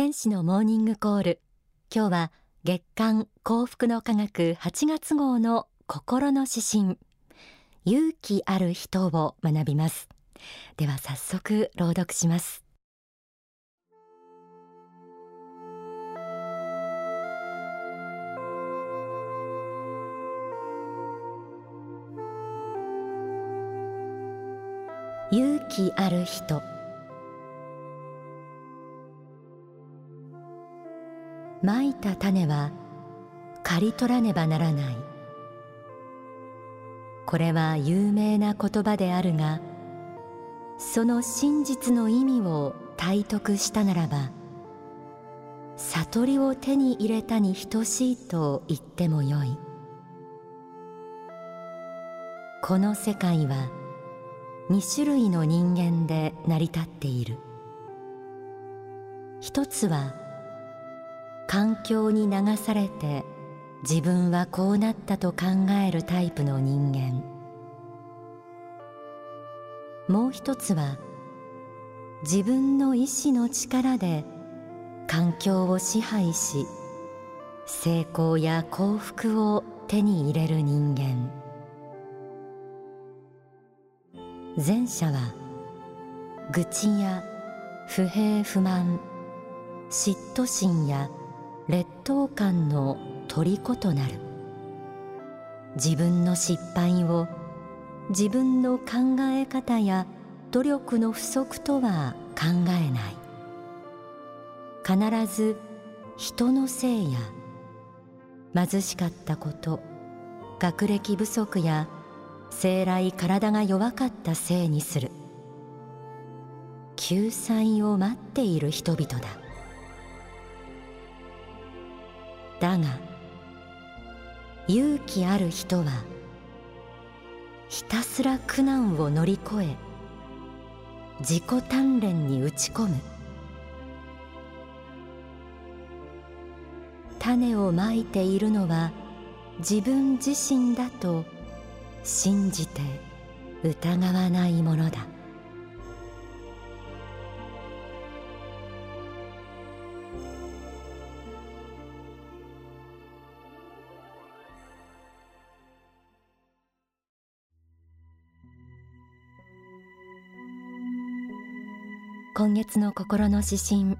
天使のモーニングコール。今日は月刊幸福の科学8月号の心の指針。勇気ある人を学びます。では早速朗読します。勇気ある人。まいた種は刈り取らねばならない。これは有名な言葉であるがその真実の意味を体得したならば悟りを手に入れたに等しいと言ってもよい。この世界は二種類の人間で成り立っている。一つは環境に流されて自分はこうなったと考えるタイプの人間。もう一つは自分の意志の力で環境を支配し成功や幸福を手に入れる人間。前者は愚痴や不平不満嫉妬心や劣等感の虜となる。自分の失敗を自分の考え方や努力の不足とは考えない。必ず人のせいや貧しかったこと学歴不足や生来体が弱かったせいにする。救済を待っている人々だ。だが勇気ある人はひたすら苦難を乗り越え自己鍛錬に打ち込む。種をまいているのは自分自身だと信じて疑わないものだ。今月の心の指針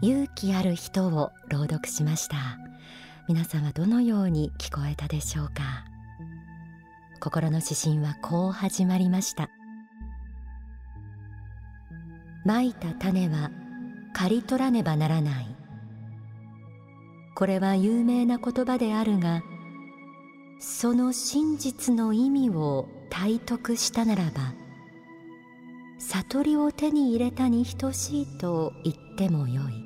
勇気ある人を朗読しました。皆さんはどのように聞こえたでしょうか？心の指針はこう始まりました。まいた種は刈り取らねばならない。これは有名な言葉であるがその真実の意味を体得したならば悟りを手に入れたに等しいと言ってもよい。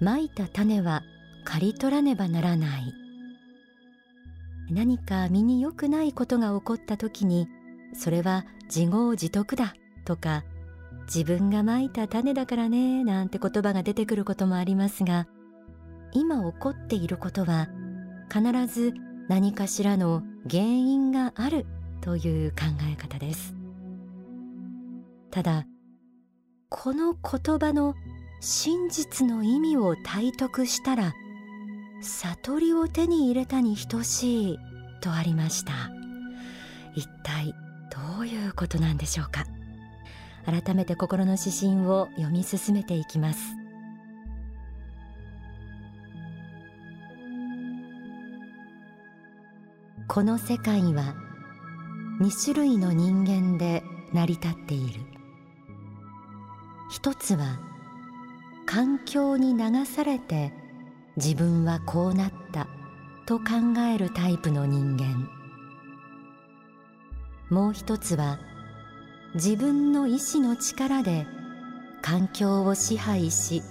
まいた種は刈り取らねばならない。何か身に良くないことが起こった時にそれは自業自得だとか自分がまいた種だからねなんて言葉が出てくることもありますが今起こっていることは必ず何かしらの原因があるという考え方です。ただこの言葉の真実の意味を体得したら悟りを手に入れたに等しいとありました。一体どういうことなんでしょうか。改めて心の指針を読み進めていきます。この世界は2種類の人間で成り立っている。一つは環境に流されて自分はこうなったと考えるタイプの人間。もう一つは自分の意志の力で環境を支配し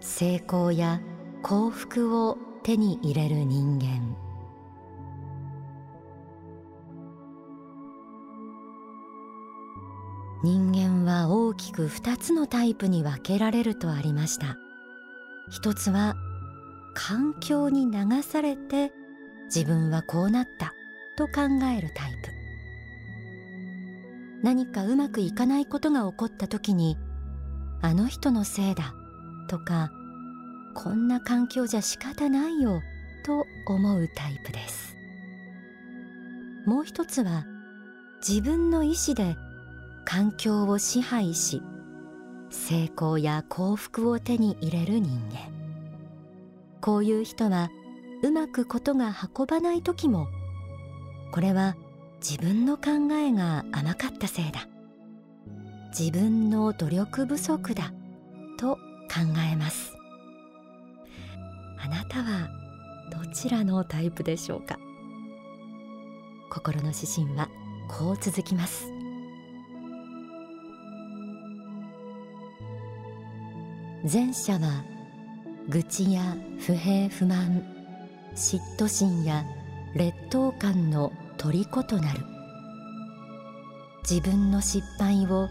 成功や幸福を手に入れる人間。人間は大きく二つのタイプに分けられるとありました。一つは環境に流されて自分はこうなったと考えるタイプ。何かうまくいかないことが起こった時にあの人のせいだとかこんな環境じゃ仕方ないよと思うタイプです。もう一つは自分の意志で環境を支配し成功や幸福を手に入れる人間。こういう人はうまくことが運ばない時もこれは自分の考えが甘かったせいだ。自分の努力不足だと考えます。あなたはどちらのタイプでしょうか？心の指針はこう続きます。前者は愚痴や不平不満嫉妬心や劣等感の虜となる。自分の失敗を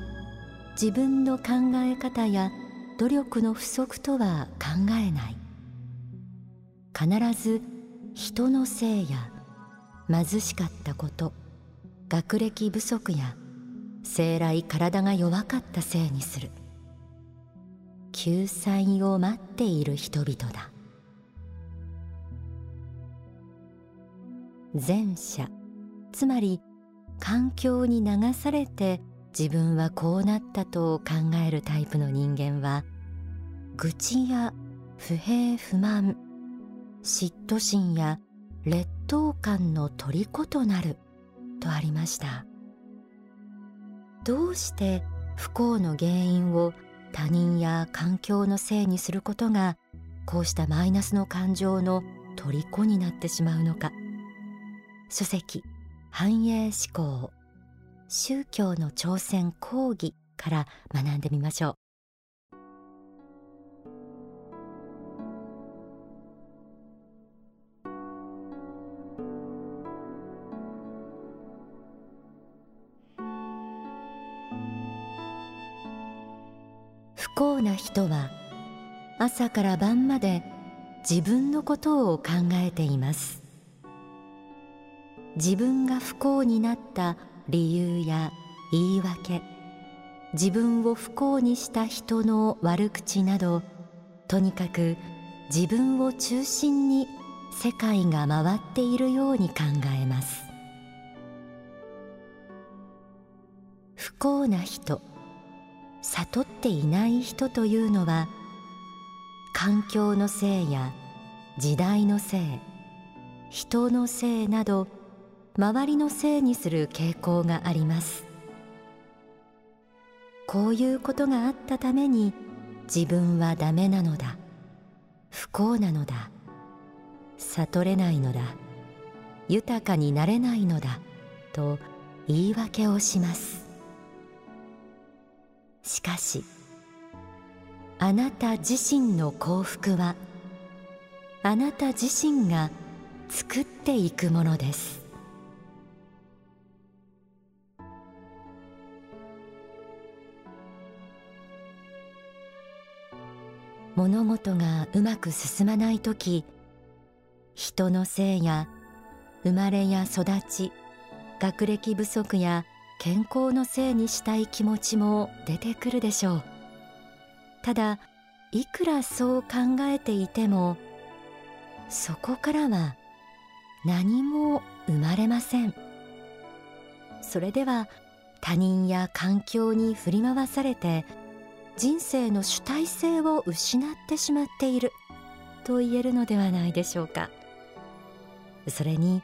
自分の考え方や努力の不足とは考えない。必ず人のせいや貧しかったこと学歴不足や生来体が弱かったせいにする。救済を待っている人々だ。前者つまり環境に流されて自分はこうなったと考えるタイプの人間は愚痴や不平不満嫉妬心や劣等感の虜となるとありました。どうして不幸の原因を他人や環境のせいにすることがこうしたマイナスの感情の虜になってしまうのか。書籍繁栄思考宗教の挑戦講義から学んでみましょう。朝から晩まで自分のことを考えています。自分が不幸になった理由や言い訳自分を不幸にした人の悪口などとにかく自分を中心に世界が回っているように考えます。不幸な人悟っていない人というのは環境のせいや時代のせい人のせいなど周りのせいにする傾向があります。こういうことがあったために自分はダメなのだ。不幸なのだ。悟れないのだ。豊かになれないのだ。と言い訳をします。しかしあなた自身の幸福はあなた自身が作っていくものです。物事がうまく進まない時人のせいや生まれや育ち学歴不足や健康のせいにしたい気持ちも出てくるでしょう。ただいくらそう考えていてもそこからは何も生まれません。それでは他人や環境に振り回されて人生の主体性を失ってしまっていると言えるのではないでしょうか。それに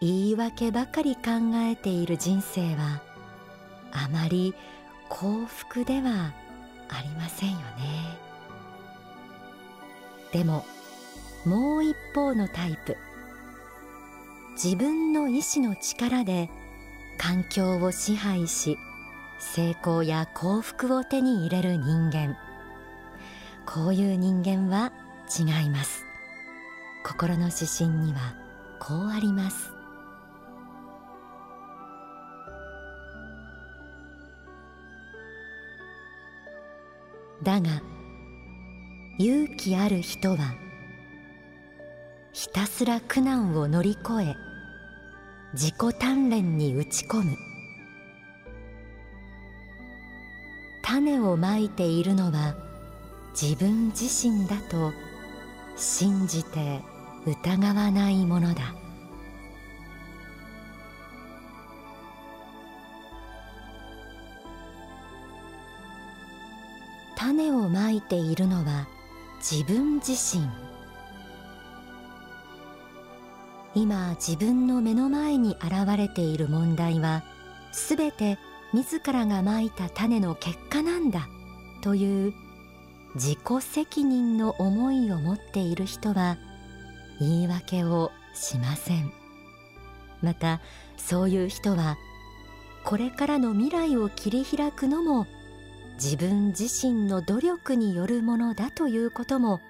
言い訳ばかり考えている人生はあまり幸福ではありませんよね。でももう一方のタイプ。自分の意志の力で環境を支配し成功や幸福を手に入れる人間。こういう人間は違います。心の指針にはこうあります。だが勇気ある人はひたすら苦難を乗り越え自己鍛錬に打ち込む。種をまいているのは自分自身だと信じて疑わないものだ。いているのは自分自身。今自分の目の前に現れている問題はすべて自らがまいた種の結果なんだという自己責任の思いを持っている人は言い訳をしません。またそういう人はこれからの未来を切り開くのも自分自身の努力によるものだということも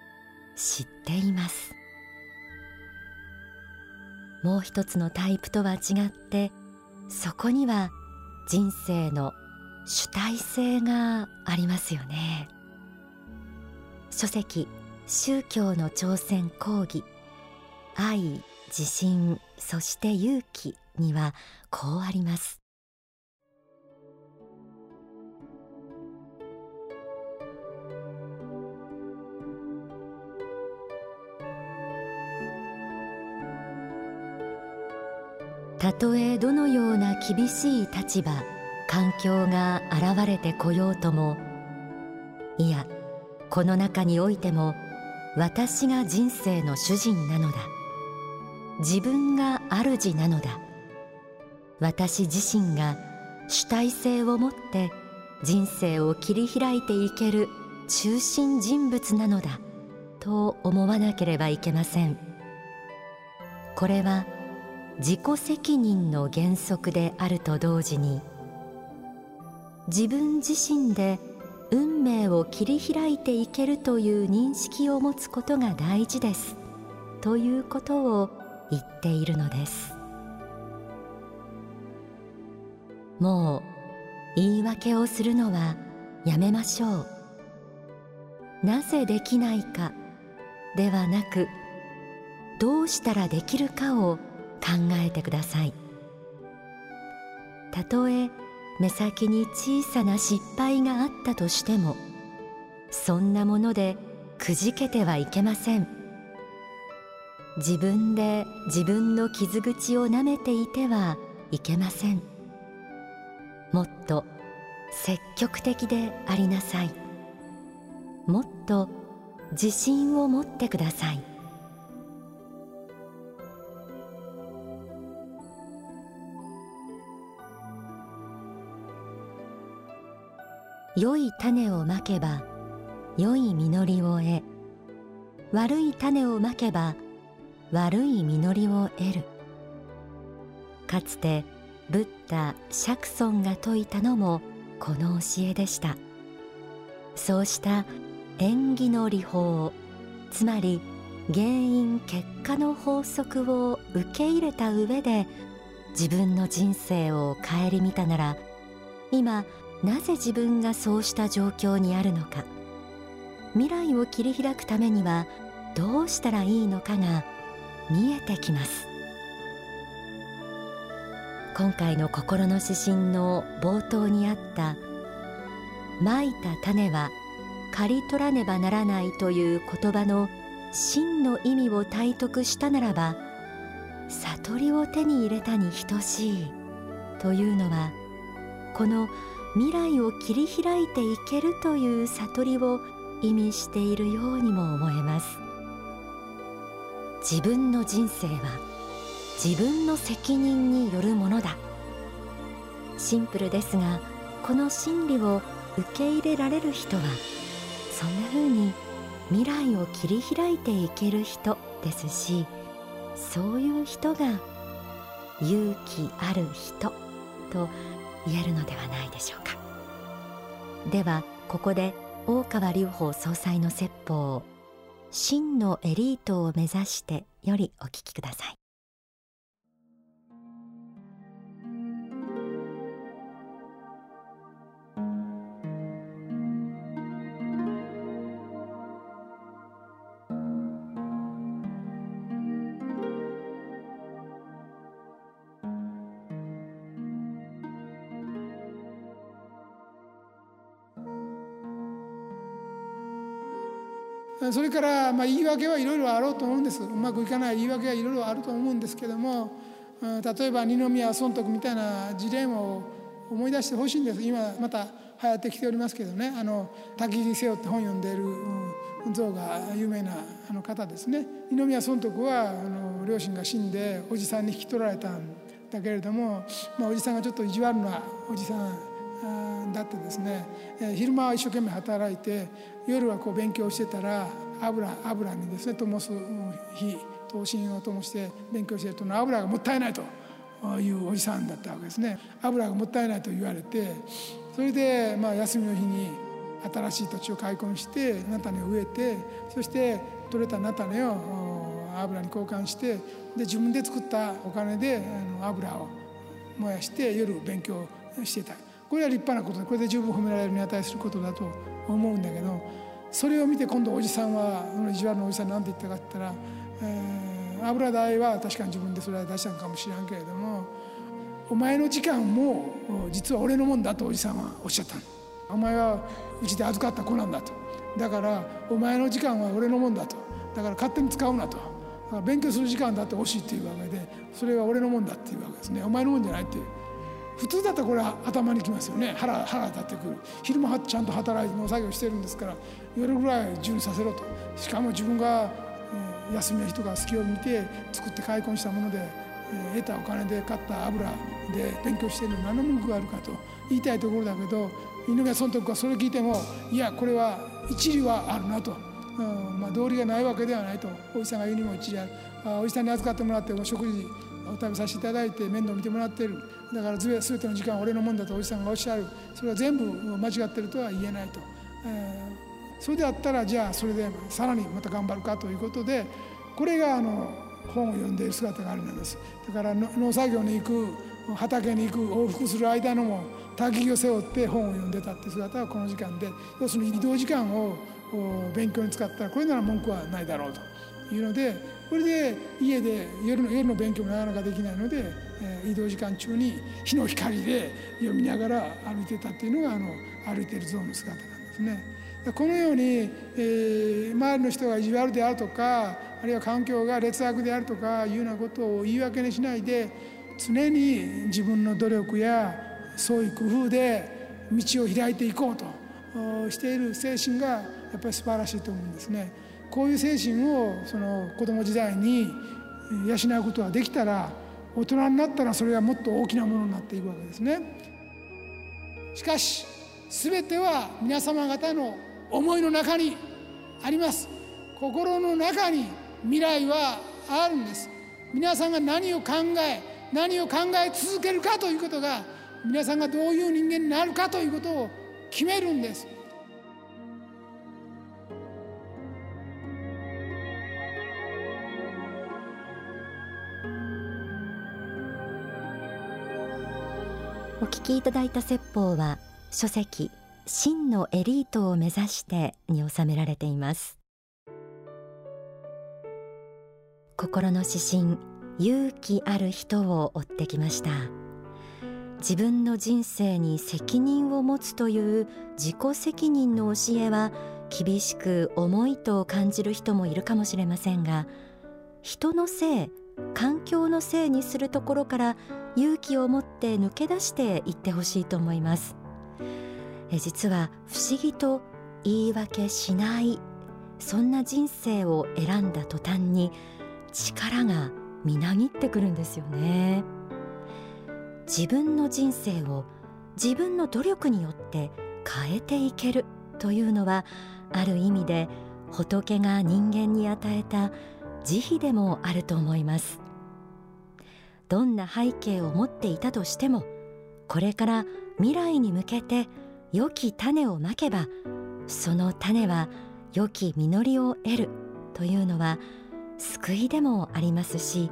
知っています。もう一つのタイプとは違ってそこには人生の主体性がありますよね。書籍宗教の挑戦講義愛自信そして勇気にはこうあります。たとえどのような厳しい立場環境が現れてこようともいやこの中においても私が人生の主人なのだ。自分が主なのだ。私自身が主体性を持って人生を切り開いていける中心人物なのだと思わなければいけません。これは自己責任の原則であると同時に自分自身で運命を切り開いていけるという認識を持つことが大事ですということを言っているのです。もう言い訳をするのはやめましょう。なぜできないかではなくどうしたらできるかをえてください。たとえ目先に小さな失敗があったとしてもそんなものでくじけてはいけません。自分で自分の傷口を舐めていてはいけません。もっと積極的でありなさい。もっと自信を持ってください。良い種をまけば良い実りを得悪い種をまけば悪い実りを得る。かつてブッダ・釈尊が説いたのもこの教えでした。そうした縁起の理法つまり原因結果の法則を受け入れた上で自分の人生を顧みたなら今なぜ自分がそうした状況にあるのか。未来を切り開くためにはどうしたらいいのかが見えてきます。今回の心の指針の冒頭にあった「まいた種は刈り取らねばならない」という言葉の真の意味を体得したならば悟りを手に入れたに等しいというのはこの「未来を切り開いていけるという悟りを意味しているようにも思えます。自分の人生は自分の責任によるものだ。シンプルですがこの真理を受け入れられる人はそんな風に未来を切り開いていける人ですしそういう人が勇気ある人と言えるのではないでしょうか。ではここで大川隆法総裁の説法真のエリートを目指してよりお聞きください。それからまあ言い訳はいろいろあろうと思うんです。うまくいかない言い訳はいろいろあると思うんですけども例えば二宮尊徳みたいな事例も思い出してほしいんです。今また流行ってきておりますけどね。あの「焚き火せよ」って本読んでいる像が有名なあの方ですね。二宮尊徳はあの両親が死んでおじさんに引き取られたんだけれども、まあ、おじさんがちょっと意地悪なおじさんだってですね昼間は一生懸命働いて夜はこう勉強してたら油油にですね灯す火灯身を灯して勉強してると油がもったいないというおじさんだったわけですね。油がもったいないと言われてそれでまあ休みの日に新しい土地を開墾して菜種を植えてそして取れた菜種を油に交換してで自分で作ったお金で油を燃やして夜勉強してた。これは立派なことでこれで十分褒められるに値することだと思うんだけどそれを見て今度おじさんは意地悪のおじさん何て言ったかって言ったら、えー、油代は確かに自分でそれは出したのかもしれんけれどもお前の時間も実は俺のもんだとおじさんはおっしゃったお前はうちで預かった子なんだと。だからお前の時間は俺のもんだと。だから勝手に使うなと。勉強する時間だって欲しいっていうわけでそれは俺のもんだっていうわけですね。お前のもんじゃないっていう。普通だったらこれは頭にきますよね。腹腹立ってくる。昼間ちゃんと働いて農作業してるんですから夜ぐらい準させろと。しかも自分が、え休みの日とか隙を見て作って開墾したもので、え得たお金で買った油で勉強してるの何の文句があるかと言いたいところだけど井上尊徳はそれ聞いてもいやこれは一理はあるなと、うんまあ、道理がないわけではないと。おじさんが言うにも一理ある。おじさんに預かってもらって食事お食べさせていただいて面倒見てもらってる。だから全ての時間は俺のもんだとおじさんがおっしゃる。それは全部間違ってるとは言えないと、えー、それであったらじゃあそれでさらにまた頑張るかということでこれがあの本を読んでいる姿があるんです。だから農作業に行く畑に行く往復する間のも焚き木を背負って本を読んでたって姿はこの時間で要するに移動時間を勉強に使ったらこれなら文句はないだろうというのでこれで家で夜の夜の勉強もなかなかできないので、えー、移動時間中に日の光で読みながら歩いてたっていうのがあの歩いてる象の姿なんですね。このように、えー、周りの人が意地悪であるとかあるいは環境が劣悪であるとかいうようなことを言い訳にしないで常に自分の努力や創意工夫で道を開いていこうとしている精神がやっぱり素晴らしいと思うんですね。こういう精神をその子供時代に養うことができたら大人になったらそれがもっと大きなものになっていくわけですね。しかし全ては皆様方の思いの中にあります。心の中に未来はあるんです。皆さんが何を考え何を考え続けるかということが皆さんがどういう人間になるかということを決めるんです。お聞きいただいた説法は書籍真のエリートを目指してに収められています。心の指針勇気ある人を追ってきました。自分の人生に責任を持つという自己責任の教えは厳しく重いと感じる人もいるかもしれませんが人のせい環境のせいにするところから勇気を持って抜け出していってほしいと思います。え実は不思議と言い訳しないそんな人生を選んだ途端に力がみなぎってくるんですよね。自分の人生を自分の努力によって変えていけるというのはある意味で仏が人間に与えた慈悲でもあると思います。どんな背景を持っていたとしてもこれから未来に向けて良き種をまけばその種は良き実りを得るというのは救いでもありますし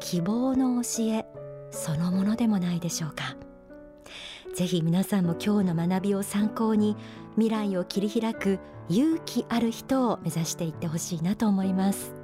希望の教えそのものでもないでしょうか。ぜひ皆さんも今日の学びを参考に未来を切り開く勇気ある人を目指していってほしいなと思います。